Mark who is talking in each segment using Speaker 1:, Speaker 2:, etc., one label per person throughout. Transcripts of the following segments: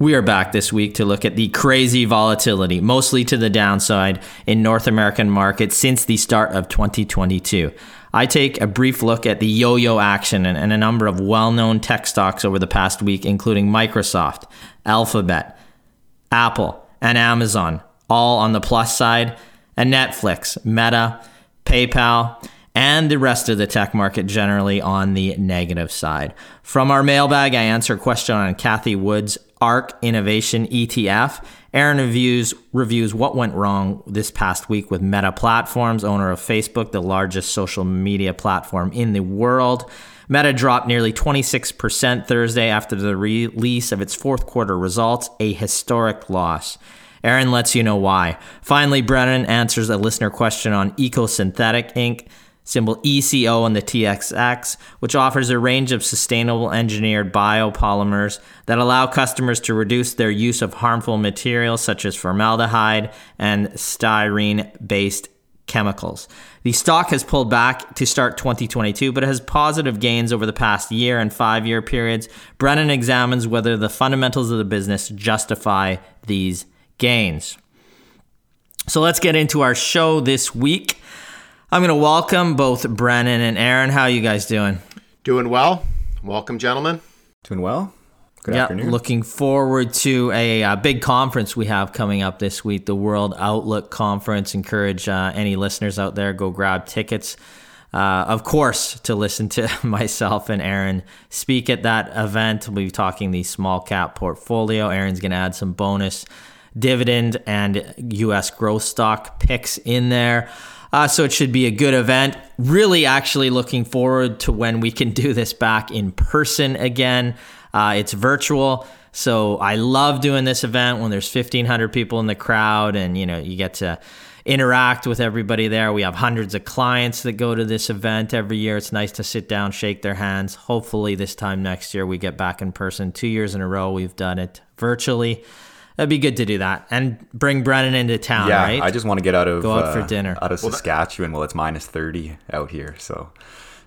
Speaker 1: We are back this week to look at the crazy volatility, mostly to the downside, in North American markets since the start of 2022. I take a brief look at the yo yo action and, a number of well known tech stocks over the past week, including Microsoft, Alphabet, Apple, and Amazon, all on the plus side, and Netflix, Meta, PayPal, and the rest of the tech market generally on the negative side. From our mailbag, I answer a question on Cathie Wood's ARK Innovation ETF. Aaron reviews reviews what went wrong this past week with Meta Platforms, owner of Facebook, the largest social media platform in the world. Meta dropped nearly 26% Thursday after the release of its fourth quarter results, a historic loss. Aaron lets you know why. Finally, Brennan answers a listener question on EcoSynthetix Inc symbol ECO on the TSX, which offers a range of sustainable engineered biopolymers that allow customers to reduce their use of harmful materials such as formaldehyde and styrene based chemicals. The stock has pulled back to start 2022, but it has positive gains over the past year and five year periods. Brennan examines whether the fundamentals of the business justify these gains. So let's get into our show this week. I'm going to welcome both Brennan and Aaron. How are you guys doing?
Speaker 2: Doing well. Welcome, gentlemen.
Speaker 3: Doing well.
Speaker 1: Good yep, afternoon. Looking forward to a, a, big conference we have coming up this week, the World Outlook Conference. Encourage uh, any listeners out there go grab tickets. Uh, of course, to listen to myself and Aaron speak at that event. We'll be talking the small cap portfolio. Aaron's going to add some bonus dividend and U.S. growth stock picks in there. Uh, so it should be a good event. Really, actually looking forward to when we can do this back in person again. Uh, it's virtual. So I love doing this event when there's 1,500 people in the crowd and, you know, you get to interact with everybody there. We have hundreds of clients that go to this event every year. It's nice to sit down, shake their hands. Hopefully, this time next year we get back in person. Two years in a row, we've done it virtually. That'd be good to do that and bring Brennan into town.
Speaker 3: Yeah,
Speaker 1: right?
Speaker 3: I just want to get out of
Speaker 1: go out uh, for dinner
Speaker 3: out of Saskatchewan. Well, it's minus thirty out here, so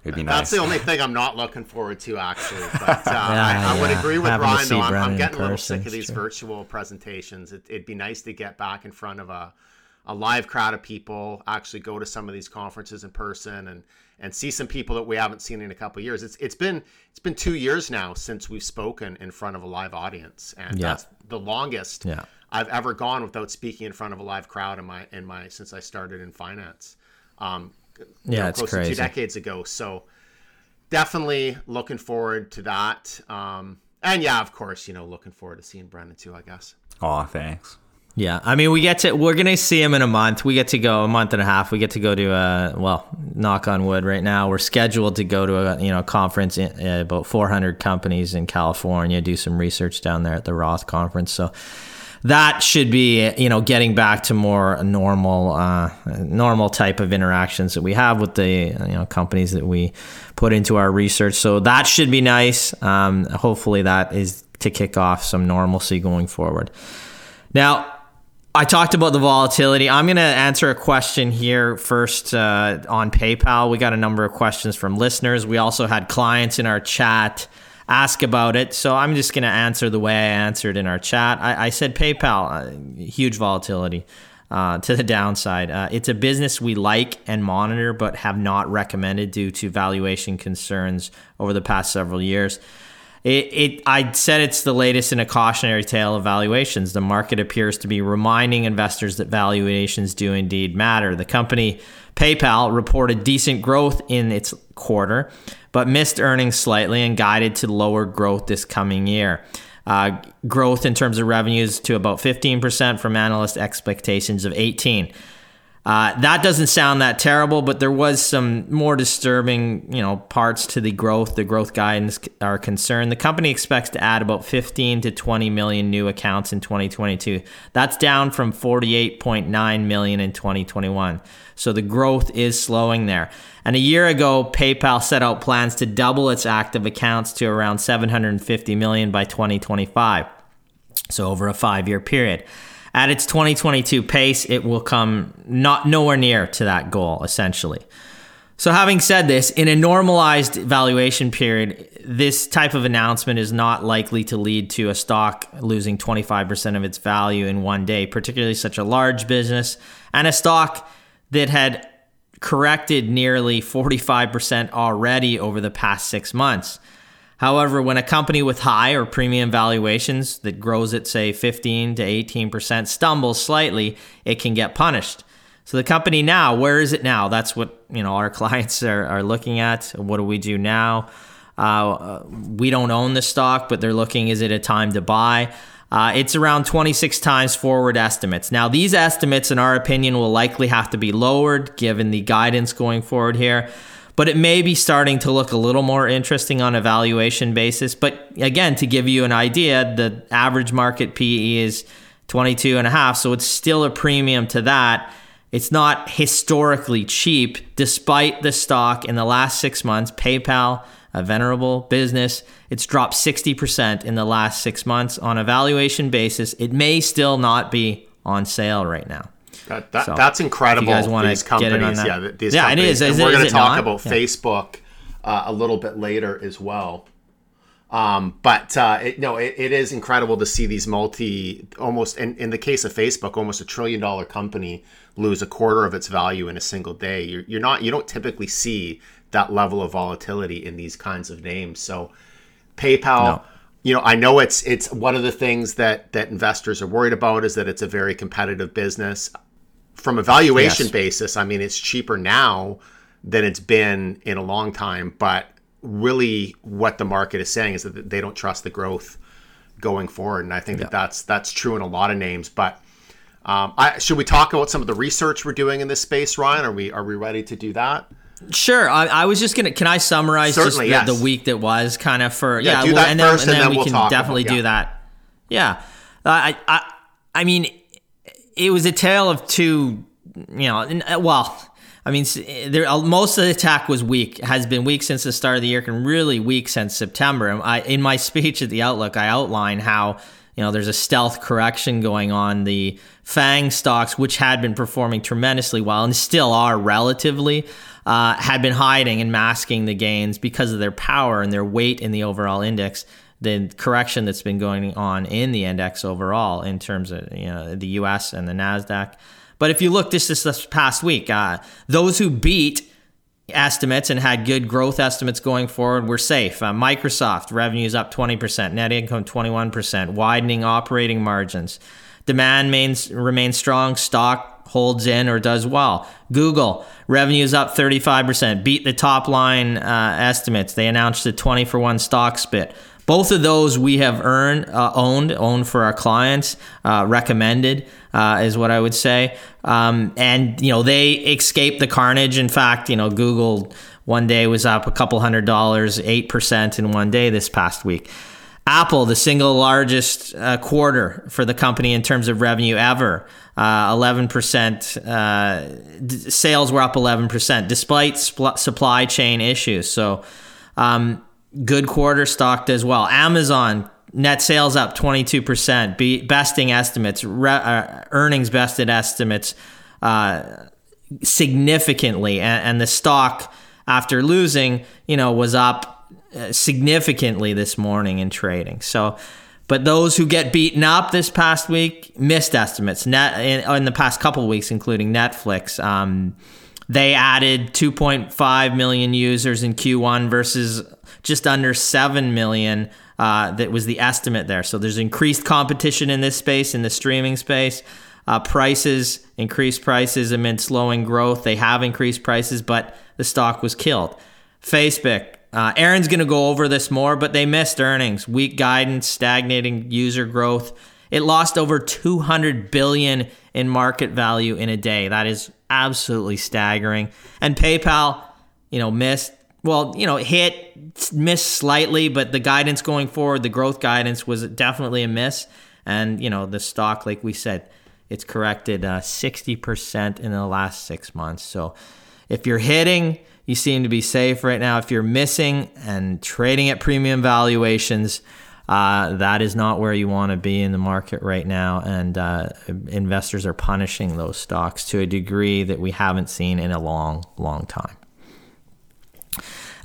Speaker 3: it'd be nice.
Speaker 2: That's the only thing I'm not looking forward to, actually. But uh, yeah, I, I, would agree with Ryan. Though I'm, I'm, getting a little sick of these true. virtual presentations. It, it'd be nice to get back in front of a a live crowd of people. Actually, go to some of these conferences in person and and see some people that we haven't seen in a couple years. It's it's been it's been two years now since we've spoken in front of a live audience, and yeah. that's the longest yeah. I've ever gone without speaking in front of a live crowd in my in my since I started in finance. Um,
Speaker 1: yeah, know, it's
Speaker 2: close
Speaker 1: crazy.
Speaker 2: to two decades ago. So definitely looking forward to that. Um, and yeah, of course, you know, looking forward to seeing Brendan too. I guess.
Speaker 3: Oh, thanks.
Speaker 1: Yeah, I mean, we get to we're gonna see him in a month. We get to go a month and a half. We get to go to a well, knock on wood. Right now, we're scheduled to go to a you know conference in, uh, about 400 companies in California. Do some research down there at the Roth conference. So that should be you know getting back to more normal uh, normal type of interactions that we have with the you know companies that we put into our research. So that should be nice. Um, hopefully, that is to kick off some normalcy going forward. Now, I talked about the volatility. I'm going to answer a question here first uh, on PayPal. We got a number of questions from listeners. We also had clients in our chat ask about it. So I'm just going to answer the way I answered in our chat. I, I said PayPal, uh, huge volatility uh, to the downside. Uh, it's a business we like and monitor, but have not recommended due to valuation concerns over the past several years. It, it I said it's the latest in a cautionary tale of valuations. The market appears to be reminding investors that valuations do indeed matter. The company PayPal reported decent growth in its quarter, but missed earnings slightly and guided to lower growth this coming year. Uh, growth in terms of revenues to about 15% from analyst expectations of 18. Uh, that doesn't sound that terrible, but there was some more disturbing, you know, parts to the growth. The growth guidance are concerned. The company expects to add about 15 to 20 million new accounts in 2022. That's down from 48.9 million in 2021. So the growth is slowing there. And a year ago, PayPal set out plans to double its active accounts to around 750 million by 2025. So over a 5-year period. At its 2022 pace, it will come not nowhere near to that goal, essentially. So, having said this, in a normalized valuation period, this type of announcement is not likely to lead to a stock losing 25% of its value in one day, particularly such a large business and a stock that had corrected nearly 45% already over the past six months. However, when a company with high or premium valuations that grows at, say, 15 to 18% stumbles slightly, it can get punished. So the company now, where is it now? That's what you know our clients are, are looking at. What do we do now? Uh, we don't own the stock, but they're looking, is it a time to buy? Uh, it's around 26 times forward estimates. Now, these estimates, in our opinion, will likely have to be lowered given the guidance going forward here but it may be starting to look a little more interesting on a valuation basis. But again, to give you an idea, the average market PE is 22 and a half, so it's still a premium to that. It's not historically cheap, despite the stock in the last six months. PayPal, a venerable business, it's dropped 60% in the last six months. On a valuation basis, it may still not be on sale right now.
Speaker 2: That, that so, that's incredible. You guys want these companies, yeah, these
Speaker 1: yeah,
Speaker 2: companies.
Speaker 1: it is.
Speaker 2: And we're
Speaker 1: going
Speaker 2: to talk
Speaker 1: not?
Speaker 2: about
Speaker 1: yeah.
Speaker 2: Facebook uh, a little bit later as well. Um, but uh, it, no, it, it is incredible to see these multi, almost in, in the case of Facebook, almost a trillion dollar company lose a quarter of its value in a single day. You're, you're not, you don't typically see that level of volatility in these kinds of names. So, PayPal. No you know, I know it's it's one of the things that that investors are worried about is that it's a very competitive business from a valuation yes. basis, I mean, it's cheaper now than it's been in a long time. But really, what the market is saying is that they don't trust the growth going forward, and I think yeah. that that's that's true in a lot of names. But um, I, should we talk about some of the research we're doing in this space, Ryan? Are we are we ready to do that?
Speaker 1: Sure. I, I was just gonna. Can I summarize
Speaker 2: Certainly,
Speaker 1: just
Speaker 2: the,
Speaker 1: the, week that was kind of for
Speaker 2: yeah?
Speaker 1: yeah
Speaker 2: do
Speaker 1: well,
Speaker 2: that
Speaker 1: and
Speaker 2: first,
Speaker 1: then,
Speaker 2: and then,
Speaker 1: we
Speaker 2: we'll
Speaker 1: can definitely
Speaker 2: about, yeah.
Speaker 1: do that. Yeah. Uh, I I I mean, it was a tale of two you know, uh, well, I mean, there uh, most of the attack was weak, has been weak since the start of the year, and really weak since September. I, in my speech at the Outlook, I outline how you know there's a stealth correction going on. The Fang stocks, which had been performing tremendously well and still are relatively, uh, had been hiding and masking the gains because of their power and their weight in the overall index. The correction that's been going on in the index overall, in terms of you know the U.S. and the Nasdaq. But if you look this this past week, uh, those who beat estimates and had good growth estimates going forward were safe. Uh, Microsoft revenues up 20%, net income 21%, widening operating margins. Demand mains, remains strong, stock holds in or does well. Google revenues up 35%, beat the top line uh, estimates. They announced a 20 for 1 stock split. Both of those we have earned, uh, owned, owned for our clients, uh, recommended uh, is what I would say. Um, and you know they escaped the carnage. In fact, you know Google one day was up a couple hundred dollars, eight percent in one day this past week. Apple, the single largest uh, quarter for the company in terms of revenue ever, uh, eleven percent. Uh, d- sales were up eleven percent despite sp- supply chain issues. So. Um, good quarter stocked as well. Amazon net sales up 22%, be, besting estimates, re, uh, earnings bested estimates uh, significantly, and, and, the stock after losing, you know, was up significantly this morning in trading. So. But those who get beaten up this past week missed estimates. Net in, in the past couple weeks, including Netflix, um, they added 2.5 million users in Q1 versus just under 7 million Uh, that was the estimate there. So there's increased competition in this space, in the streaming space. Uh, prices, increased prices amid slowing growth. They have increased prices, but the stock was killed. Facebook, uh, Aaron's going to go over this more, but they missed earnings, weak guidance, stagnating user growth. It lost over 200 billion in market value in a day. That is absolutely staggering. And PayPal, you know, missed. Well, you know, hit, missed slightly, but the guidance going forward, the growth guidance was definitely a miss. And you know, the stock, like we said, it's corrected uh, 60% in the last six months. So if you're hitting, you seem to be safe right now. If you're missing and trading at premium valuations, uh, that is not where you want to be in the market right now. And uh, investors are punishing those stocks to a degree that we haven't seen in a long, long time.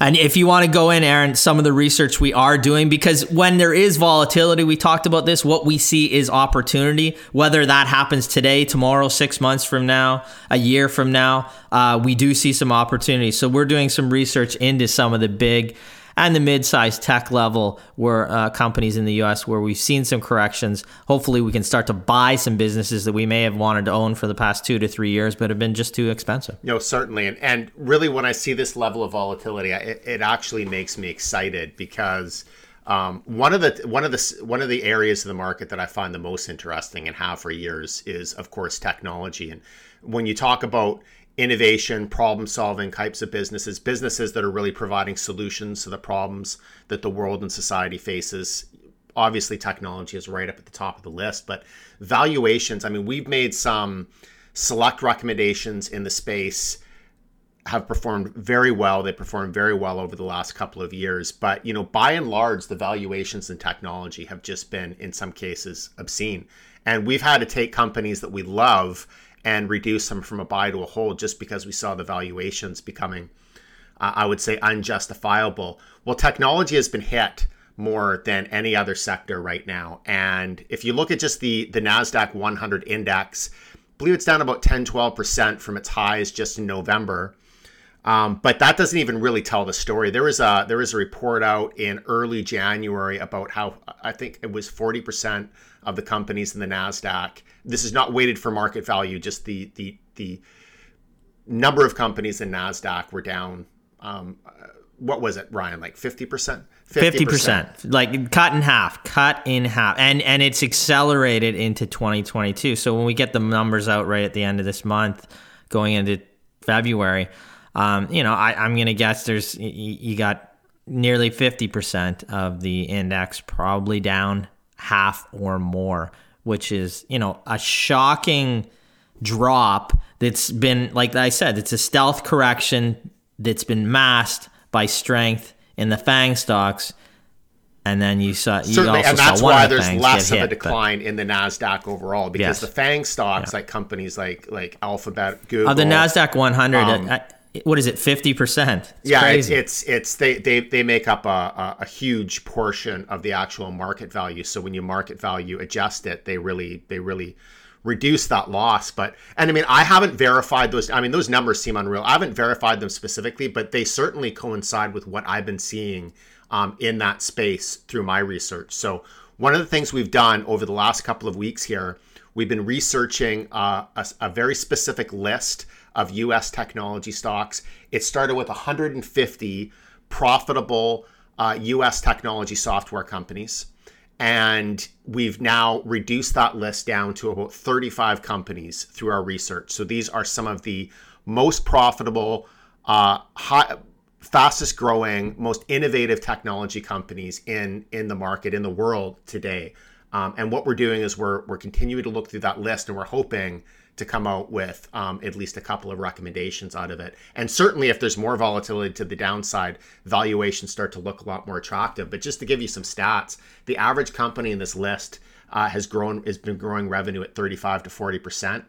Speaker 1: And if you want to go in, Aaron, some of the research we are doing, because when there is volatility, we talked about this, what we see is opportunity. Whether that happens today, tomorrow, six months from now, a year from now, uh, we do see some opportunity. So we're doing some research into some of the big and the mid-sized tech level where uh, companies in the U.S. where we've seen some corrections. Hopefully, we can start to buy some businesses that we may have wanted to own for the past two to three years, but have been just too expensive.
Speaker 2: No, certainly, and and really, when I see this level of volatility, it, it actually makes me excited because. Um, one of the one of the one of the areas of the market that I find the most interesting and have for years is, of course, technology. And when you talk about innovation, problem solving types of businesses, businesses that are really providing solutions to the problems that the world and society faces. Obviously, technology is right up at the top of the list, but valuations, I mean, we've made some select recommendations in the space have performed very well. They performed very well over the last couple of years. But, you know, by and large, the valuations in technology have just been, in some cases, obscene. And we've had to take companies that we love and reduce them from a buy to a hold just because we saw the valuations becoming, uh, I would say, unjustifiable. Well, technology has been hit more than any other sector right now. And if you look at just the, the NASDAQ 100 index, I believe it's down about 10, 12% from its highs just in November. Um, but that doesn't even really tell the story. There was a there was a report out in early January about how I think it was 40% of the companies in the Nasdaq. This is not weighted for market value. Just the the the number of companies in Nasdaq were down. Um, what was it, Ryan? Like fifty percent.
Speaker 1: Fifty percent, like cut in half, cut in half, and and it's accelerated into 2022. So when we get the numbers out right at the end of this month, going into February, um, you know, I, I'm gonna guess there's you, you got nearly 50% of the index probably down half or more, which is, you know, a shocking drop that's been, like I said, it's a stealth correction that's been masked by strength in the FANG stocks. And then you saw, you
Speaker 2: Certainly, and that's why
Speaker 1: the
Speaker 2: there's less
Speaker 1: of
Speaker 2: a decline but, in the Nasdaq overall because yes. the FANG stocks, yeah. like companies like like Alphabet, Google,
Speaker 1: uh, the Nasdaq 100, um, I, what is it 50%
Speaker 2: yeah it's, it's, it's they they they make up a, a, a, huge portion of the actual market value. So when you market value adjust it they really they really reduce that loss. But and i mean i haven't verified those i mean those numbers seem unreal. I haven't verified them specifically but they certainly coincide with what i've been seeing um, in that space through my research. So one of the things we've done over the last couple of weeks here we've been researching uh, a, a very specific list of US technology stocks. It started with 150 profitable uh, US technology software companies. And we've now reduced that list down to about 35 companies through our research. So these are some of the most profitable, uh, high, fastest growing, most innovative technology companies in in the market in the world today. Um, and what we're doing is we're we're continuing to look through that list, and we're hoping to come out with um, at least a couple of recommendations out of it. And certainly, if there's more volatility to the downside, valuations start to look a lot more attractive. But just to give you some stats, the average company in this list uh, has grown has been growing revenue at 35 to 40 percent,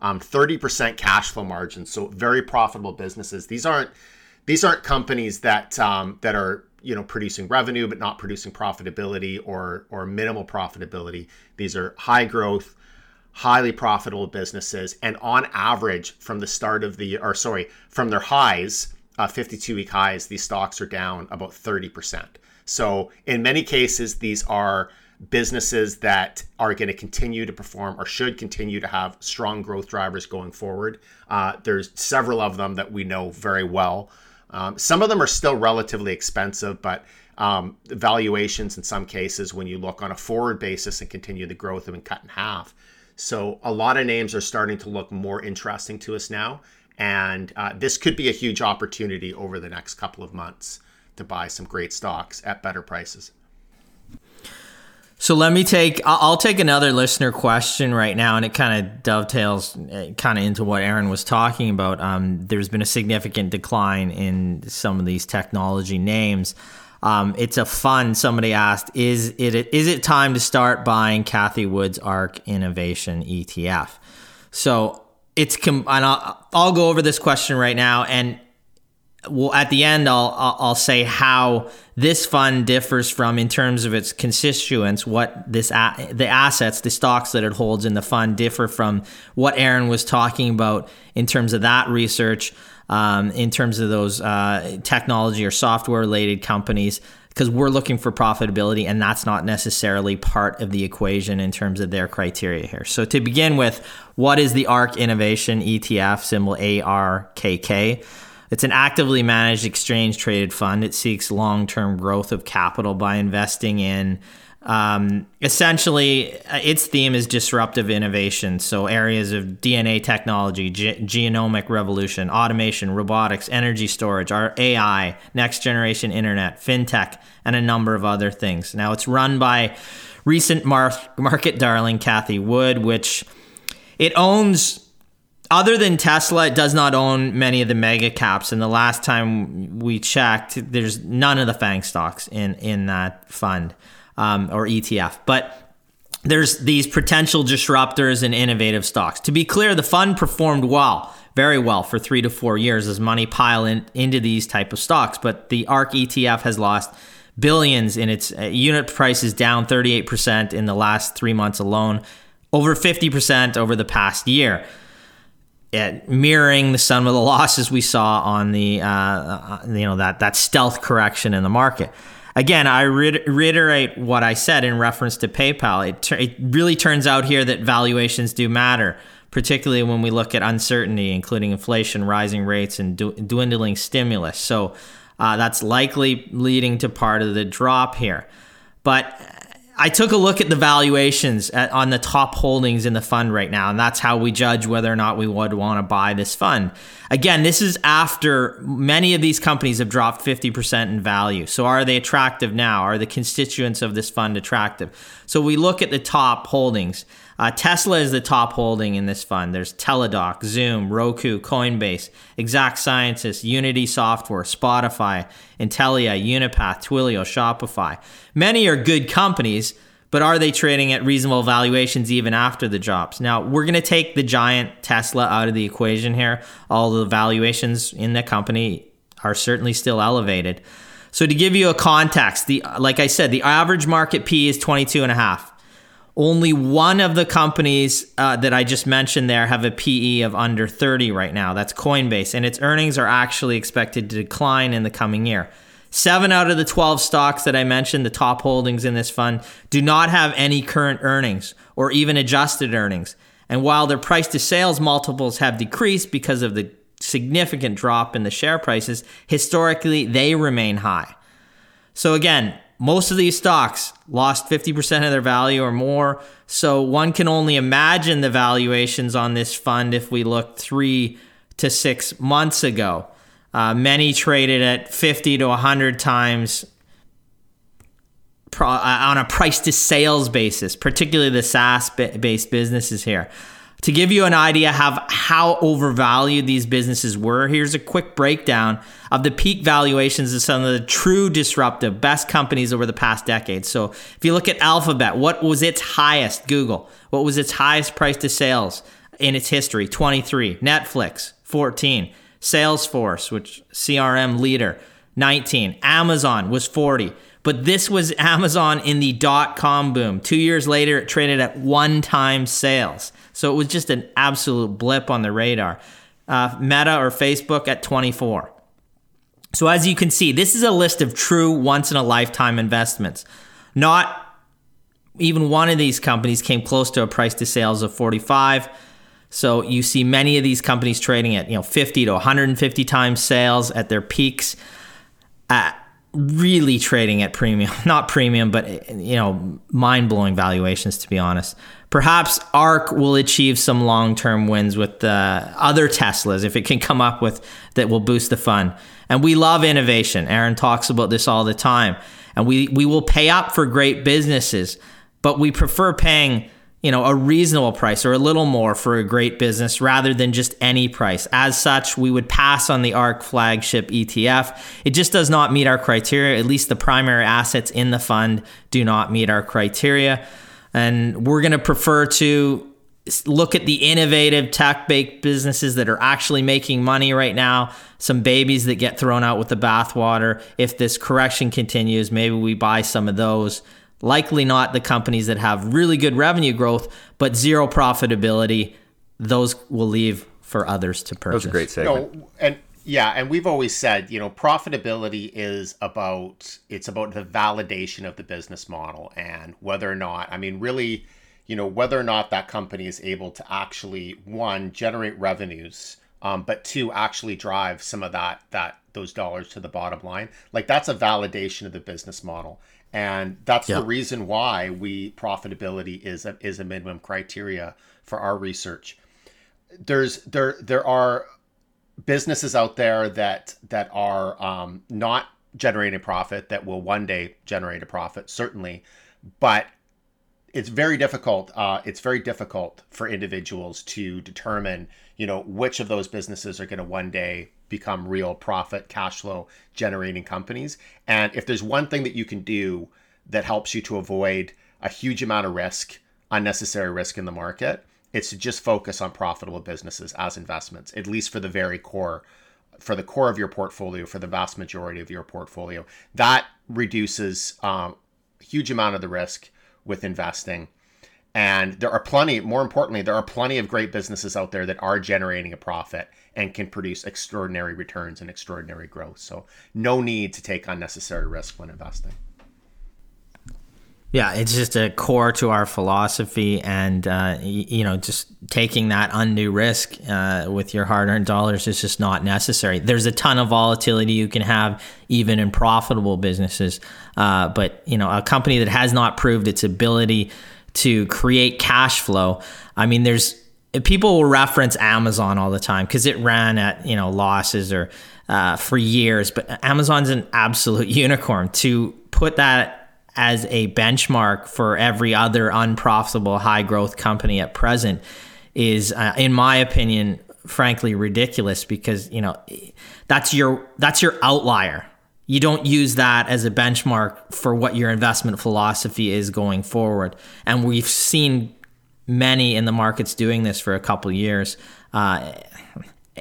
Speaker 2: um, 30 percent cash flow margins. So very profitable businesses. These aren't these aren't companies that um, that are you know producing revenue but not producing profitability or or minimal profitability. These are high growth highly profitable businesses. And on average, from the start of the, or sorry, from their highs, uh, 52 week highs, these stocks are down about 30%. So, in many cases, these are businesses that are going to continue to perform or should continue to have strong growth drivers going forward. Uh, there's several of them that we know very well. Um, some of them are still relatively expensive, but um, valuations in some cases, when you look on a forward basis and continue the growth, have been cut in half. So a lot of names are starting to look more interesting to us now. And uh, this could be a huge opportunity over the next couple of months to buy some great stocks at better prices.
Speaker 1: So let me take, I'll take another listener question right now, and it kind of dovetails uh, kind of into what Aaron was talking about. Um, there's been a significant decline in some of these technology names. Um, it's a fun. Somebody asked, "Is it is it time to start buying Cathie Wood's ARK Innovation ETF?" So it's com- and I'll, I'll go over this question right now, and well, at the end, I'll I'll say how this fund differs from in terms of its constituents. What this a- the assets, the stocks that it holds in the fund differ from what Aaron was talking about in terms of that research, um, in terms of those uh, technology or software related companies. Because we're looking for profitability, and that's not necessarily part of the equation in terms of their criteria here. So, to begin with, what is the ARK Innovation ETF, symbol ARKK? It's an actively managed exchange traded fund. It seeks long term growth of capital by investing in um, essentially, uh, its theme is disruptive innovation. So, areas of DNA technology, ge- genomic revolution, automation, robotics, energy storage, our AI, next generation internet, fintech, and a number of other things. Now, it's run by recent mar- market darling Cathie Wood, which it owns other than Tesla, it does not own many of the mega caps. And the last time we checked, there's none of the FANG stocks in in that fund um, or ETF. But there's these potential disruptors and innovative stocks. To be clear, the fund performed well, very well for three to four years as money pile in, into these type of stocks. But the ARK ETF has lost billions in its uh, unit price is down 38% in the last three months alone, over 50% over the past year at mirroring the some of the losses we saw on the uh, uh, you know that that stealth correction in the market. Again, I reiterate what I said in reference to PayPal. It, it really turns out here that valuations do matter, particularly when we look at uncertainty, including inflation, rising rates, and dwindling stimulus. So uh, that's likely leading to part of the drop here. But I took a look at the valuations at, on the top holdings in the fund right now, and that's how we judge whether or not we would want to buy this fund. Again, this is after many of these companies have dropped 50% in value. So, are they attractive now? Are the constituents of this fund attractive? So, we look at the top holdings. Uh, Tesla is the top holding in this fund. There's Teladoc, Zoom, Roku, Coinbase, Exact Sciences, Unity Software, Spotify, Intellia, UiPath, Twilio, Shopify. Many are good companies, but are they trading at reasonable valuations even after the drops? Now, we're going to take the giant Tesla out of the equation here. All the valuations in the company are certainly still elevated. So to give you a context, the like I said, the average market P is 22 and a half. Only one of the companies uh, that I just mentioned there have a PE of under 30 right now. That's Coinbase, and its earnings are actually expected to decline in the coming year. Seven out of the 12 stocks that I mentioned, the top holdings in this fund, do not have any current earnings or even adjusted earnings. And while their price to sales multiples have decreased because of the significant drop in the share prices, historically they remain high. So again, most of these stocks lost 50% of their value or more. So one can only imagine the valuations on this fund if we look three to six months ago. Uh, many traded at 50 to 100 times pro- uh, on a price to sales basis, particularly the SaaS based businesses here. To give you an idea of how overvalued these businesses were, here's a quick breakdown of the peak valuations of some of the true disruptive best companies over the past decade. So if you look at Alphabet, what was its highest? Google. What was its highest price to sales in its history? 23. Netflix, 14. Salesforce, which CRM leader, 19. Amazon was 40. But this was Amazon in the dot com boom. Two years later, it traded at one time sales. So it was just an absolute blip on the radar. Uh, Meta or Facebook at 24. So, as you can see, this is a list of true once in a lifetime investments. Not even one of these companies came close to a price to sales of 45. So you see many of these companies trading at you know 50 to 150 times sales at their peaks, at really trading at premium, not premium, but you know mind blowing valuations to be honest. Perhaps ARK will achieve some long term wins with the other Teslas if it can come up with that will boost the fund. And we love innovation. Aaron talks about this all the time, and we we will pay up for great businesses, but we prefer paying you know, a reasonable price or a little more for a great business rather than just any price. As such, we would pass on the ARK flagship ETF. It just does not meet our criteria. At least the primary assets in the fund do not meet our criteria. And we're going to prefer to look at the innovative tech based businesses that are actually making money right now, some babies that get thrown out with the bathwater. If this correction continues, maybe we buy some of those likely not the companies that have really good revenue growth but zero profitability. Those will leave for others to purchase.
Speaker 3: That was a great segment.
Speaker 2: No, and yeah, and we've always said, you know, profitability is about it's about the validation of the business model and whether or not, I mean, really, you know, whether or not that company is able to actually one generate revenues, um, but two actually drive some of that that those dollars to the bottom line. Like that's a validation of the business model and that's yeah. the reason why we profitability is a, is a minimum criteria for our research there's there there are businesses out there that that are um, not generating profit that will one day generate a profit certainly. But it's very difficult uh, it's very difficult for individuals to determine you know which of those businesses are going to one day become real profit cash flow generating companies. And if there's one thing that you can do that helps you to avoid a huge amount of risk unnecessary risk in the market it's to just focus on profitable businesses as investments at least for the very core for the core of your portfolio for the vast majority of your portfolio that reduces um, a huge amount of the risk with investing and there are plenty, more importantly, there are plenty of great businesses out there that are generating a profit and can produce extraordinary returns and extraordinary growth. So, no need to take unnecessary risk when investing.
Speaker 1: Yeah, it's just a core to our philosophy, and uh, you know, just taking that undue risk uh, with your hard-earned dollars is just not necessary. There's a ton of volatility you can have even in profitable businesses, uh, but you know, a company that has not proved its ability to create cash flow. I mean, there's people will reference Amazon all the time because it ran at you know losses or uh, for years, but Amazon's an absolute unicorn. To put that as a benchmark for every other unprofitable high growth company at present is, uh, in my opinion, frankly ridiculous because you know that's your that's your outlier you don't use that as a benchmark for what your investment philosophy is going forward. And we've seen many in the markets doing this for a couple years. Uh,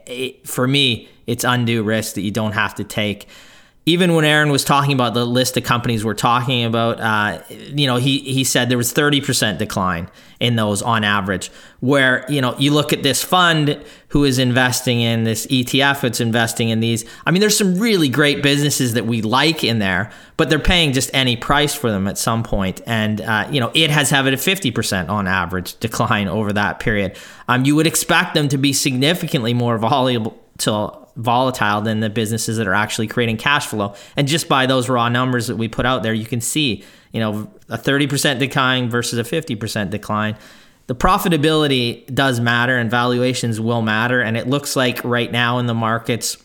Speaker 1: it, for me, it's undue risk that you don't have to take even when Aaron was talking about the list of companies we're talking about, uh, you know, he he said there was 30% decline in those on average. Where you know you look at this fund who is investing in this ETF, it's investing in these. I mean, there's some really great businesses that we like in there, but they're paying just any price for them at some point. and uh, you know it has had a 50% on average decline over that period. Um, you would expect them to be significantly more volatile volatile than the businesses that are actually creating cash flow. And just by those raw numbers that we put out there, you can see, you know, a 30% decline versus a 50% decline. The profitability does matter and valuations will matter. And it looks like right now in the markets,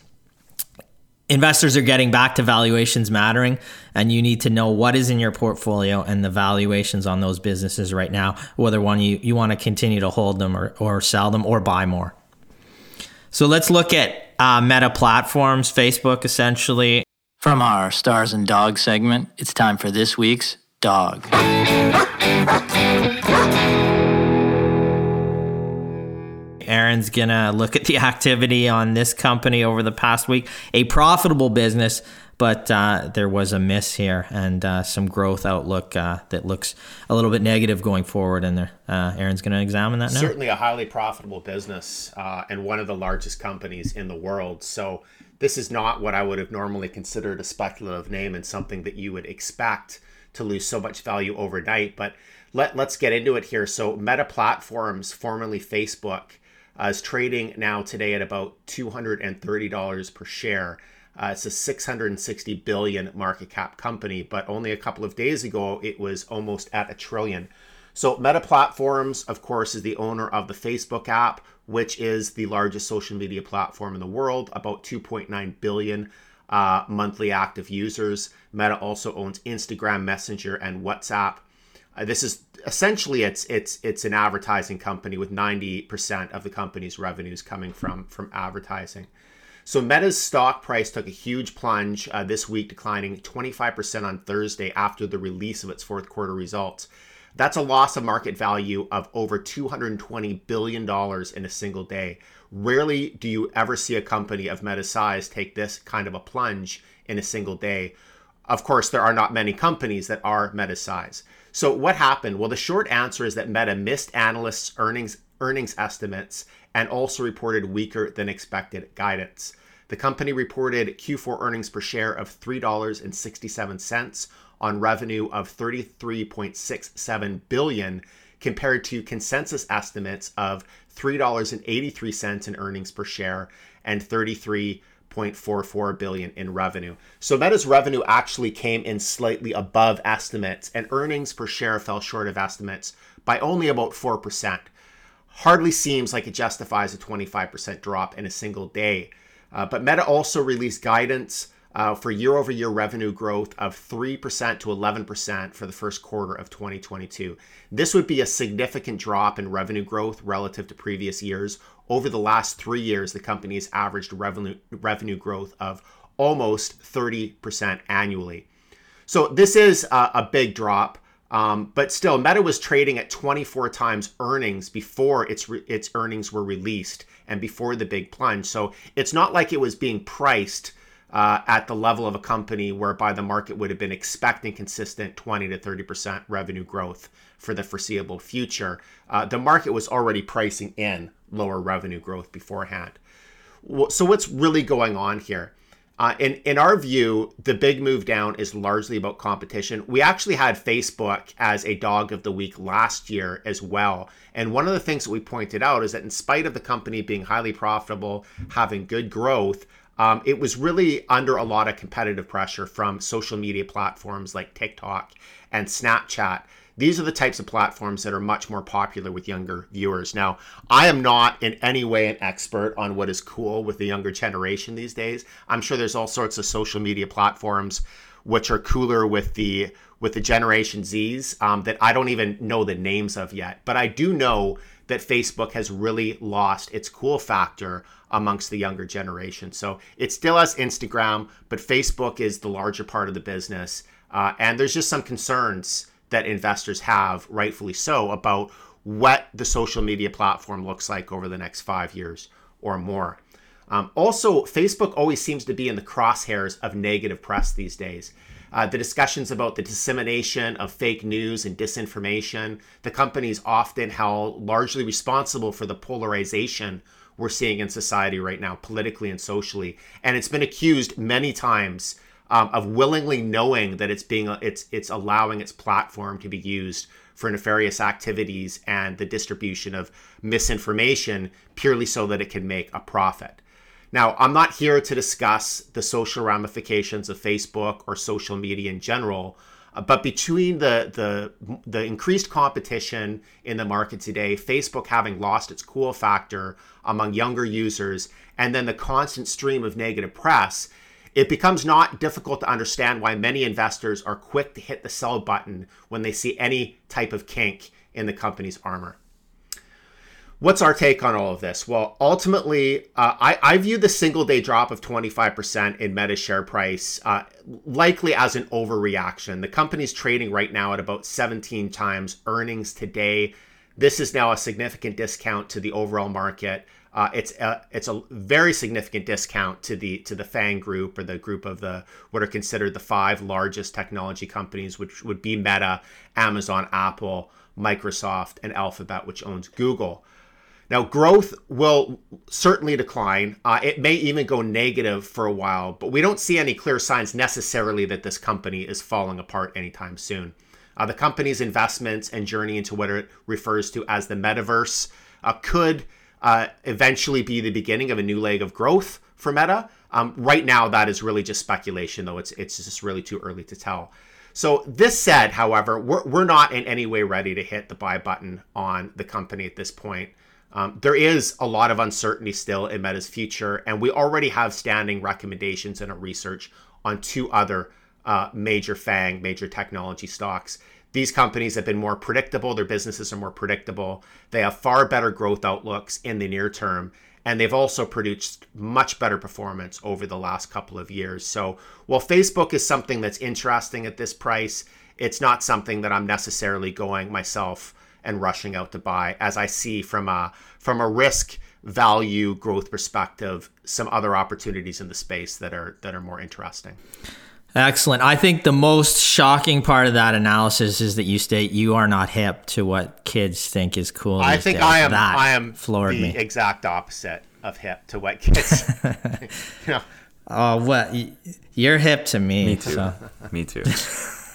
Speaker 1: investors are getting back to valuations mattering and you need to know what is in your portfolio and the valuations on those businesses right now whether one you, you want to continue to hold them or, or sell them or buy more so let's look at uh, meta platforms, Facebook essentially.
Speaker 4: From our Stars and Dogs segment, it's time for this week's Dog.
Speaker 1: Aaron's gonna look at the activity on this company over the past week. A profitable business, but uh, there was a miss here and uh, some growth outlook uh, that looks a little bit negative going forward. And uh, Aaron's going to examine that now.
Speaker 2: Certainly a highly profitable business uh, and one of the largest companies in the world. So this is not what I would have normally considered a speculative name and something that you would expect to lose so much value overnight. But let, let's get into it here. So, Meta Platforms, formerly Facebook, uh, is trading now today at about $230 per share. Uh, it's a 660 billion market cap company, but only a couple of days ago it was almost at a trillion. So Meta Platforms, of course, is the owner of the Facebook app, which is the largest social media platform in the world, about 2.9 billion uh, monthly active users. Meta also owns Instagram, Messenger, and WhatsApp. Uh, this is essentially it's it's it's an advertising company with 90% of the company's revenues coming from from advertising. So Meta's stock price took a huge plunge uh, this week, declining 25% on Thursday after the release of its fourth quarter results. That's a loss of market value of over $220 billion in a single day. Rarely do you ever see a company of Meta's size take this kind of a plunge in a single day. Of course, there are not many companies that are Meta's size. So what happened? Well, the short answer is that Meta missed analysts' earnings earnings estimates and also reported weaker than expected guidance. The company reported Q4 earnings per share of $3.67 on revenue of 33.67 billion compared to consensus estimates of $3.83 in earnings per share and 33.44 billion in revenue. So Meta's revenue actually came in slightly above estimates and earnings per share fell short of estimates by only about 4%. Hardly seems like it justifies a 25% drop in a single day. Uh, but Meta also released guidance uh, for year over year revenue growth of 3% to 11% for the first quarter of 2022. This would be a significant drop in revenue growth relative to previous years. Over the last three years, the company has averaged revenue, revenue growth of almost 30% annually. So this is a, a big drop. Um, but still, Meta was trading at 24 times earnings before its re- its earnings were released and before the big plunge. So it's not like it was being priced uh, at the level of a company whereby the market would have been expecting consistent 20 to 30 percent revenue growth for the foreseeable future. Uh, the market was already pricing in lower revenue growth beforehand. So what's really going on here? Uh, in in our view, the big move down is largely about competition. We actually had Facebook as a dog of the week last year as well, and one of the things that we pointed out is that in spite of the company being highly profitable, having good growth, um, it was really under a lot of competitive pressure from social media platforms like TikTok and Snapchat these are the types of platforms that are much more popular with younger viewers. Now, I am not in any way an expert on what is cool with the younger generation these days. I'm sure there's all sorts of social media platforms which are cooler with the with the Generation Z's um, that I don't even know the names of yet. But I do know that Facebook has really lost its cool factor amongst the younger generation. So it still has Instagram, but Facebook is the larger part of the business. Uh, and there's just some concerns that investors have, rightfully so, about what the social media platform looks like over the next five years or more. Um, also, Facebook always seems to be in the crosshairs of negative press these days. Uh, the discussions about the dissemination of fake news and disinformation, the company is often held largely responsible for the polarization we're seeing in society right now, politically and socially. And it's been accused many times um, of willingly knowing that it's being it's it's allowing its platform to be used for nefarious activities and the distribution of misinformation purely so that it can make a profit. Now, I'm not here to discuss the social ramifications of Facebook or social media in general, uh, but between the, the the increased competition in the market today, Facebook having lost its cool factor among younger users, and then the constant stream of negative press, it becomes not difficult to understand why many investors are quick to hit the sell button when they see any type of kink in the company's armor. What's our take on all of this? Well, ultimately, uh, I, I, view the single day drop of 25% in Meta's share price uh, likely as an overreaction. The company's trading right now at about 17 times earnings today. This is now a significant discount to the overall market. Uh, it's a, it's a very significant discount to the to the Fang group or the group of the what are considered the five largest technology companies, which would be Meta, Amazon, Apple, Microsoft, and Alphabet, which owns Google. Now, growth will certainly decline. Uh, it may even go negative for a while, but we don't see any clear signs necessarily that this company is falling apart anytime soon. Uh, the company's investments and journey into what it refers to as the metaverse uh, could uh, eventually be the beginning of a new leg of growth for Meta. Um, right now, that is really just speculation, though it's it's just really too early to tell. So this said, however, we're, we're not in any way ready to hit the buy button on the company at this point. Um, there is a lot of uncertainty still in Meta's future, and we already have standing recommendations in our research on two other uh, major FANG, major technology stocks. These companies have been more predictable, their businesses are more predictable, they have far better growth outlooks in the near term, and they've also produced much better performance over the last couple of years. So, while Facebook is something that's interesting at this price, it's not something that I'm necessarily going myself and rushing out to buy as I see from a from a risk value growth perspective some other opportunities in the space that are that are more interesting.
Speaker 1: Excellent. I think the most shocking part of that analysis is that you state you are not hip to what kids think is cool.
Speaker 2: I think days. I am.
Speaker 1: That
Speaker 2: I am
Speaker 1: floored
Speaker 2: the
Speaker 1: me.
Speaker 2: exact opposite of hip to what kids.
Speaker 1: you know. Oh, what? You're hip to me.
Speaker 3: Me too.
Speaker 1: So.
Speaker 3: me too.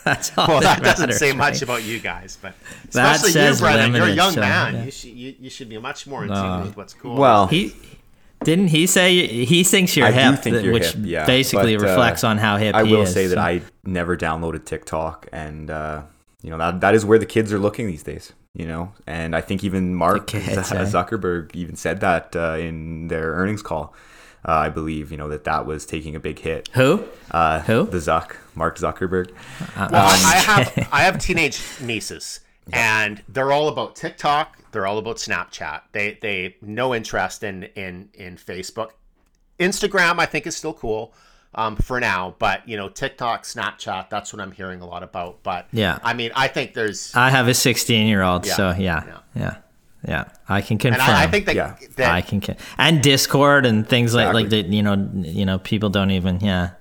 Speaker 1: That's all
Speaker 2: well,
Speaker 1: that,
Speaker 2: that doesn't say
Speaker 1: right?
Speaker 2: much about you guys, but
Speaker 1: that
Speaker 2: especially
Speaker 1: says
Speaker 2: you, Brennan. You're a young
Speaker 1: so,
Speaker 2: man.
Speaker 1: Yeah.
Speaker 2: You should you, you should be much more in tune with what's cool.
Speaker 3: Well,
Speaker 1: he didn't he say he thinks you're
Speaker 3: I
Speaker 1: hip,
Speaker 3: think you're
Speaker 1: which
Speaker 3: hip, yeah.
Speaker 1: basically
Speaker 3: But, uh,
Speaker 1: reflects on how hip
Speaker 3: I
Speaker 1: he
Speaker 3: will
Speaker 1: is.
Speaker 3: say that
Speaker 1: so.
Speaker 3: I never downloaded TikTok, and uh, you know that that is where the kids are looking these days. You know, and I think even Mark
Speaker 1: kids,
Speaker 3: Z-
Speaker 1: eh?
Speaker 3: Zuckerberg even said that uh, in their earnings call. Uh, I believe you know that that was taking a big hit.
Speaker 1: who
Speaker 3: Uh,
Speaker 1: Who?
Speaker 3: The Zuck, Mark Zuckerberg.
Speaker 2: Well, I, I have I have teenage nieces, and they're all about TikTok. They're all about Snapchat. They they no interest in in in Facebook. Instagram, I think, is still cool um, for now, but you know, TikTok, Snapchat, that's what I'm hearing a lot about. But
Speaker 1: Yeah.
Speaker 2: I mean, I think there's,
Speaker 1: I have a 16 year old,
Speaker 2: Yeah.
Speaker 1: so yeah,
Speaker 2: Yeah.
Speaker 1: yeah, yeah, I can
Speaker 2: and
Speaker 1: confirm.
Speaker 2: I, I think that,
Speaker 3: Yeah.
Speaker 2: that
Speaker 1: I can, con- and Discord and things like like
Speaker 3: Exactly.
Speaker 1: that. You know, you know, people don't even, yeah.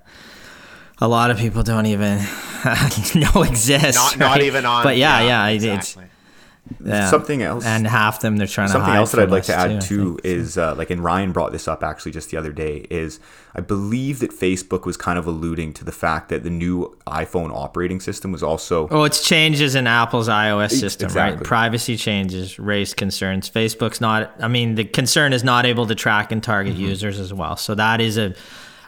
Speaker 1: A lot of people don't even know exist.
Speaker 2: not not even on.
Speaker 1: But yeah, yeah, it- it's
Speaker 2: exactly.
Speaker 1: Yeah.
Speaker 3: Something else-
Speaker 1: and half them they're trying to
Speaker 3: Something
Speaker 1: hide
Speaker 3: else that I'd like to add too is uh, like, and Ryan brought this up actually just the other day. Is I believe that Facebook was kind of alluding to the fact that the new iPhone operating system was also
Speaker 1: Oh, it's changes in Apple's iOS system, right? Privacy changes raised concerns. Facebook's not. I mean, the concern is not able to track and target
Speaker 3: Mm-hmm.
Speaker 1: users as well. So that is a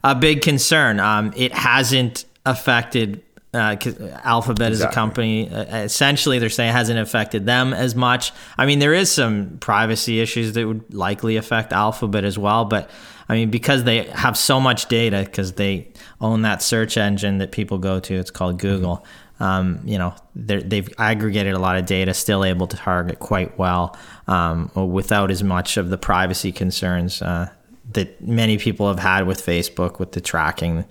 Speaker 1: a big concern. Um, it hasn't affected. Uh, Alphabet as a company, uh, essentially, they're saying it hasn't affected them as much. I mean, there is some privacy issues that would likely affect Alphabet as well, but I mean, because they have so much data, because they own that search engine that people go to, it's called Google. Um, you know, they've aggregated a lot of data, still able to target quite well um, without as much of the privacy concerns uh, that many people have had with Facebook with the tracking.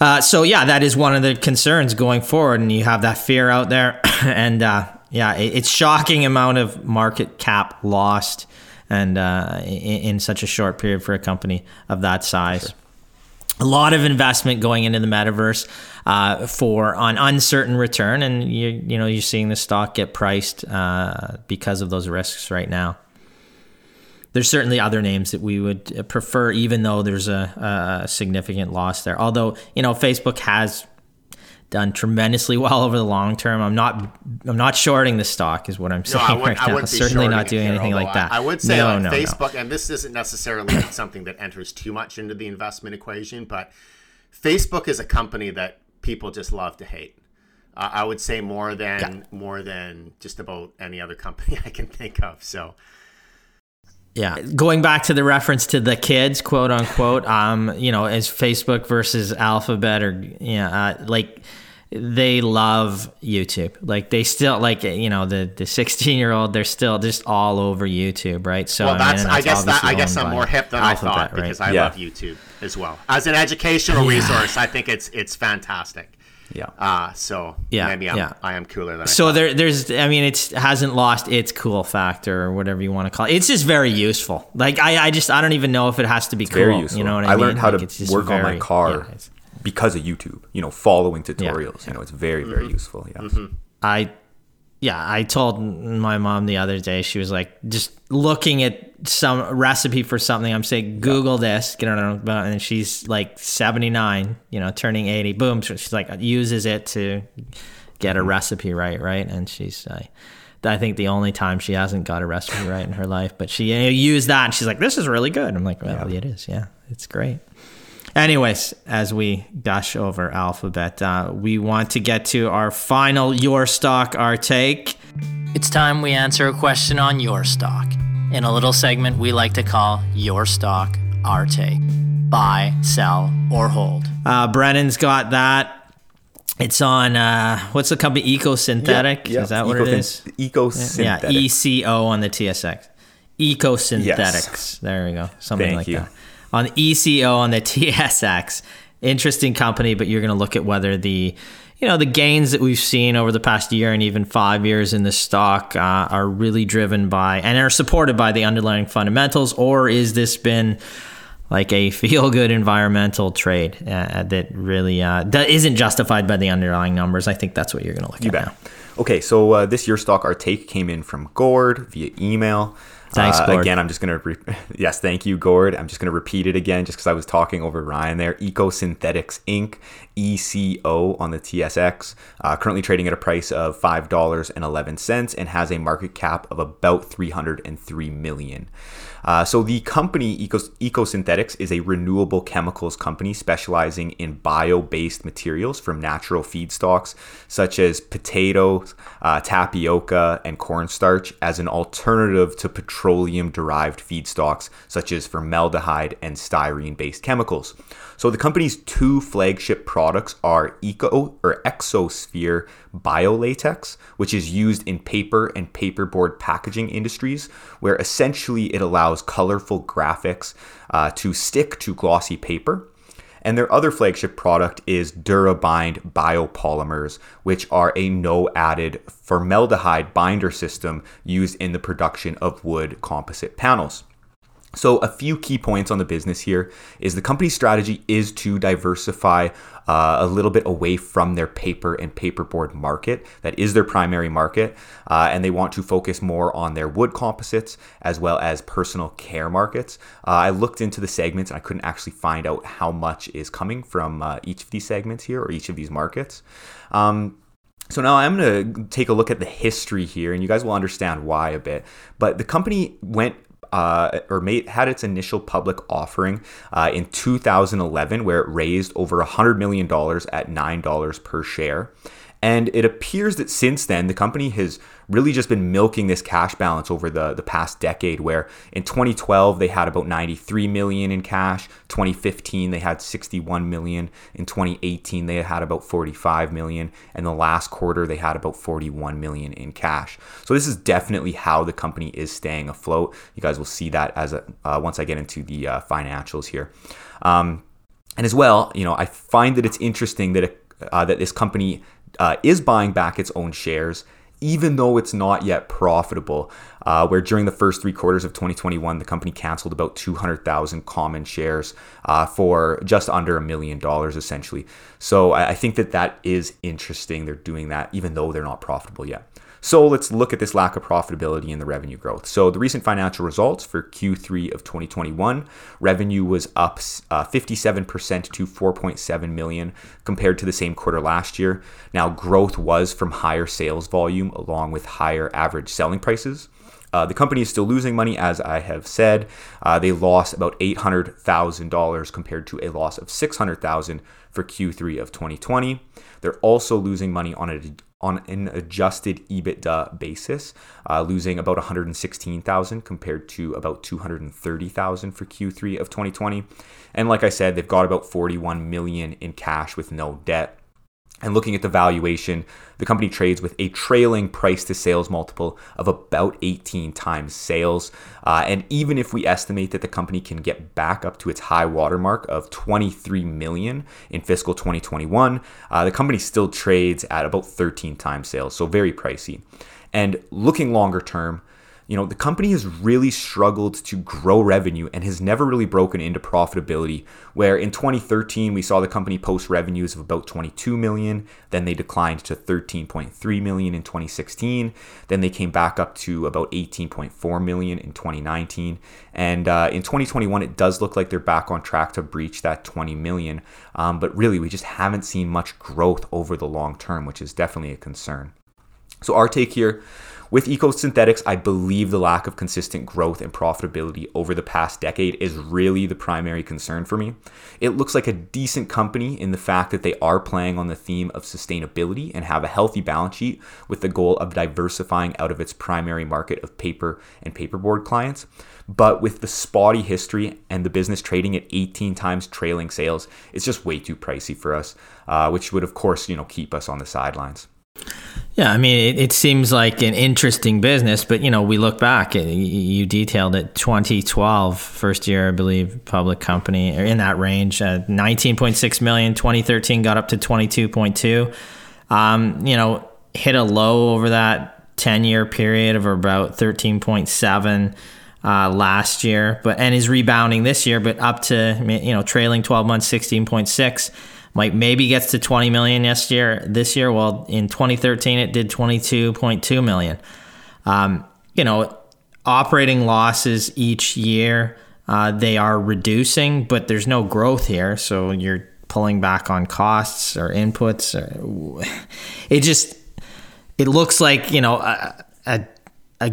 Speaker 1: Uh, so yeah, that is one of the concerns going forward, and you have that fear out there, and uh, yeah, it, it's shocking amount of market cap lost, and uh, in, in such a short period for a company of that size. A lot of investment going into the metaverse uh, for an uncertain return, and you you know you're seeing the stock get priced uh, because of those risks right now there's certainly other names that we would uh, prefer, even though there's a, a significant loss there. Although you know, Facebook has done tremendously well over the long term. I'm not I'm not shorting the stock, is what I'm
Speaker 2: No,
Speaker 1: saying
Speaker 2: I wouldn't,
Speaker 1: right now. Certainly not doing
Speaker 2: here,
Speaker 1: anything like that.
Speaker 2: I, I would say
Speaker 1: no,
Speaker 2: like
Speaker 1: no, no.
Speaker 2: Facebook, and this isn't necessarily something that enters too much into the investment equation, but Facebook is a company that people just love to hate. Uh, I would say more than more than just about any other company I can think of. So
Speaker 1: Yeah, going back to the reference to the kids, quote unquote, um, you know, as Facebook versus Alphabet, or yeah, uh, like they love YouTube. Like they still like you know the the sixteen year old, they're still just all over YouTube, right? So
Speaker 2: well,
Speaker 1: I mean,
Speaker 2: that's, I guess that I
Speaker 1: obviously
Speaker 2: guess
Speaker 1: owned
Speaker 2: I'm more hip than I
Speaker 1: Alphabet,
Speaker 2: thought
Speaker 1: right?
Speaker 2: because I
Speaker 3: Yeah.
Speaker 2: love YouTube as well as an educational resource. I think it's it's fantastic.
Speaker 3: Yeah.
Speaker 2: Uh, so
Speaker 1: Yeah,
Speaker 2: maybe I'm,
Speaker 1: yeah.
Speaker 2: I am cooler than I
Speaker 1: So
Speaker 2: thought.
Speaker 1: there, there's, I mean, it's hasn't lost its cool factor or whatever you want to call it. It's just very useful. Like I, I just, I don't even know if it has to be cool.
Speaker 3: very useful.
Speaker 1: You know what I, mean?
Speaker 3: I learned how
Speaker 1: Like,
Speaker 3: to
Speaker 1: it's just
Speaker 3: work on my car
Speaker 1: yeah,
Speaker 3: because of YouTube. You know, following tutorials.
Speaker 1: yeah.
Speaker 3: You know, it's very very useful. Yeah.
Speaker 1: I yeah, I told my mom the other day, she was like, just looking at some recipe for something. I'm saying, Google this, get on, and she's like 79, you know, turning 80. Boom. She's like, uses it to get a recipe right, right? And she's, uh, I think the only time she hasn't got a recipe right in her life, but she used that and she's like, this is really good. I'm like, well, yeah. it is. Yeah, it's great. Anyways, as we gush over Alphabet, uh, we want to get to our final Your Stock, Our Take.
Speaker 4: It's time we answer a question on Your Stock in a little segment we like to call Your Stock, Our Take. Buy, sell, or hold.
Speaker 1: Uh, Brennan's got that. It's on uh, what's the company? Ecosynthetic. Yeah, yeah. Is that what it is?
Speaker 3: Ecosynthetic.
Speaker 1: Yeah, ECO on the TSX. EcoSynthetix. Yes. There we go. Something Thank like you. that on ECO on the TSX. Interesting company, but you're going to look at whether the you know the gains that we've seen over the past year and even five years in the stock uh, are really driven by and are supported by the underlying fundamentals, or is this been like a feel good environmental trade uh, that really uh, that isn't justified by the underlying numbers? I think that's what you're going to look
Speaker 3: you
Speaker 1: at
Speaker 3: bet.
Speaker 1: now.
Speaker 3: Okay, so uh, this year stock, our take came in from Gord via email.
Speaker 1: Thanks, uh,
Speaker 3: again, I'm just going to, re- yes, thank you, Gord. I'm just going to repeat it again just because I was talking over Ryan there. EcoSynthetix Inc., ECO on the TSX, uh, currently trading at a price of $5.11 and has a market cap of about 303 million. Uh, so the company Ecos- EcoSynthetix is a renewable chemicals company specializing in bio-based materials from natural feedstocks such as potatoes, uh, tapioca, and cornstarch as an alternative to petroleum-derived feedstocks such as formaldehyde and styrene-based chemicals. So the company's two flagship products are Eco or EcoSphere biolatex, which is used in paper and paperboard packaging industries, where essentially it allows colorful graphics uh, to stick to glossy paper. And their other flagship product is Durabind biopolymers, which are a no added formaldehyde binder system used in the production of wood composite panels. So, a few key points on the business here is the company's strategy is to diversify uh, a little bit away from their paper and paperboard market. That is their primary market. Uh, and they want to focus more on their wood composites as well as personal care markets. Uh, I looked into the segments and I couldn't actually find out how much is coming from uh, each of these segments here or each of these markets. Um, so now I'm going to take a look at the history here, and you guys will understand why a bit. But the company went uh, or made had its initial public offering uh, in 2011, where it raised over $100 million at $9 per share. And it appears that since then, the company has really just been milking this cash balance over the, the past decade, where in 2012, they had about 93 million in cash. 2015, they had 61 million. In 2018, they had about 45 million. And the last quarter, they had about 41 million in cash. So this is definitely how the company is staying afloat. You guys will see that as a, uh, once I get into the uh, financials here. Um, and as well, you know, I find that it's interesting that uh, that this company uh, is buying back its own shares, even though it's not yet profitable. Uh, where during the first three quarters of 2021, the company canceled about 200,000 common shares uh, for just under a million dollars, essentially. So I, I think that that is interesting. They're doing that, even though they're not profitable yet. So let's look at this lack of profitability and the revenue growth. So the recent financial results for Q3 of 2021, revenue was up uh, 57% to 4.7 million compared to the same quarter last year. Now growth was from higher sales volume along with higher average selling prices. Uh, the company is still losing money, as I have said. Uh, they lost about $800,000 compared to a loss of 600,000 for Q3 of 2020. They're also losing money on a on an adjusted EBITDA basis, uh, losing about 116,000 compared to about 230,000 for Q3 of 2020. And like I said, they've got about 41 million in cash with no debt. And looking at the valuation, the company trades with a trailing price to sales multiple of about 18 times sales. Uh, and even if we estimate that the company can get back up to its high watermark of 23 million in fiscal 2021, uh, the company still trades at about 13 times sales, so very pricey. And looking longer term, you know, the company has really struggled to grow revenue and has never really broken into profitability. Where in 2013, we saw the company post revenues of about 22 million, then they declined to 13.3 million in 2016, then they came back up to about 18.4 million in 2019, and uh, in 2021, it does look like they're back on track to breach that 20 million. Um, but really, we just haven't seen much growth over the long term, which is definitely a concern. So our take here with EcoSynthetix, I believe the lack of consistent growth and profitability over the past decade is really the primary concern for me. It looks like a decent company in the fact that they are playing on the theme of sustainability and have a healthy balance sheet with the goal of diversifying out of its primary market of paper and paperboard clients. But with the spotty history and the business trading at 18 times trailing sales, it's just way too pricey for us, uh, which would, of course, you know, keep us on the sidelines.
Speaker 1: Yeah, I mean, it, it, seems like an interesting business, but you know, we look back. You detailed it, 2012, first year, I believe, public company, or in that range, uh, 19.6 million. 2013 got up to 22.2. Um, you know, hit a low over that 10 year period of about 13.7 uh, last year, but and is rebounding this year, but up to you know trailing 12 months 16.6 like maybe gets to 20 million next year this year well in 2013 it did 22.2 million um, you know operating losses each year uh, they are reducing but there's no growth here so you're pulling back on costs or inputs or, it just it looks like you know a, a, a,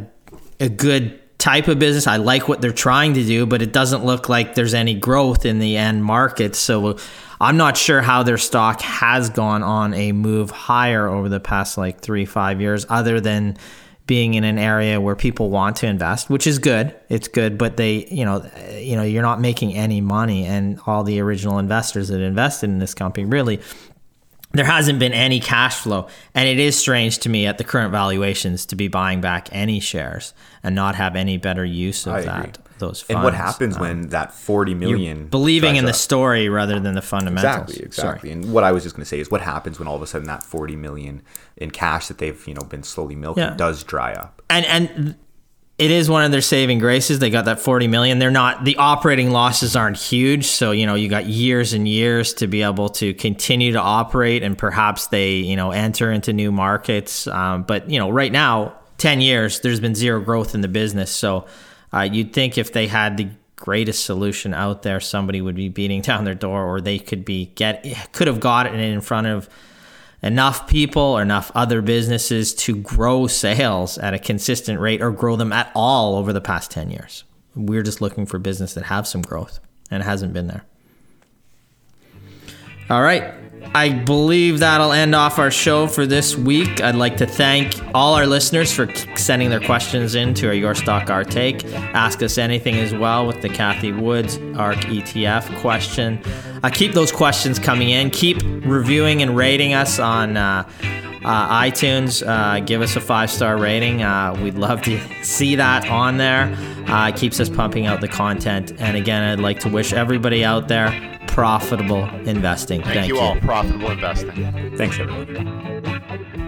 Speaker 1: a good type of business. I like what they're trying to do, but it doesn't look like there's any growth in the end market. So I'm not sure how their stock has gone on a move higher over the past like three, five years, other than being in an area where people want to invest, which is good. It's good, but they, you know, you know, you're not making any money, and all the original investors that invested in this company really there hasn't been any cash flow. And it is strange to me at the current valuations to be buying back any shares and not have any better use of I that. Agree. Those funds.
Speaker 3: And what happens um, when that 40 million
Speaker 1: believing in the story rather than the fundamentals.
Speaker 3: Exactly, exactly. Sorry. And what I was just going to say is what happens when all of a sudden that 40 million in cash that they've, you know, been slowly milking yeah. does dry up.
Speaker 1: And and it is one of their saving graces. They got that 40 million. They're not, the operating losses aren't huge. So, you know, you got years and years to be able to continue to operate and perhaps they, you know, enter into new markets. Um, but, you know, right now, 10 years, there's been zero growth in the business. So uh, you'd think if they had the greatest solution out there, somebody would be beating down their door or they could be get, could have gotten it in front of, enough people or enough other businesses to grow sales at a consistent rate or grow them at all over the past 10 years. We're just looking for business that have some growth and hasn't been there. All right. I believe that'll end off our show for this week. I'd like to thank all our listeners for sending their questions in to our Your Stock Our Take. Ask us anything as well with the Cathie Wood's ARK ETF question. Uh, keep those questions coming in. Keep reviewing and rating us on. Uh, uh, iTunes, uh, give us a five star rating. Uh, we'd love to see that on there. Uh, it keeps us pumping out the content. And again, I'd like to wish everybody out there profitable investing.
Speaker 2: Thank, Thank you, you all. Profitable investing.
Speaker 3: Thanks, everyone.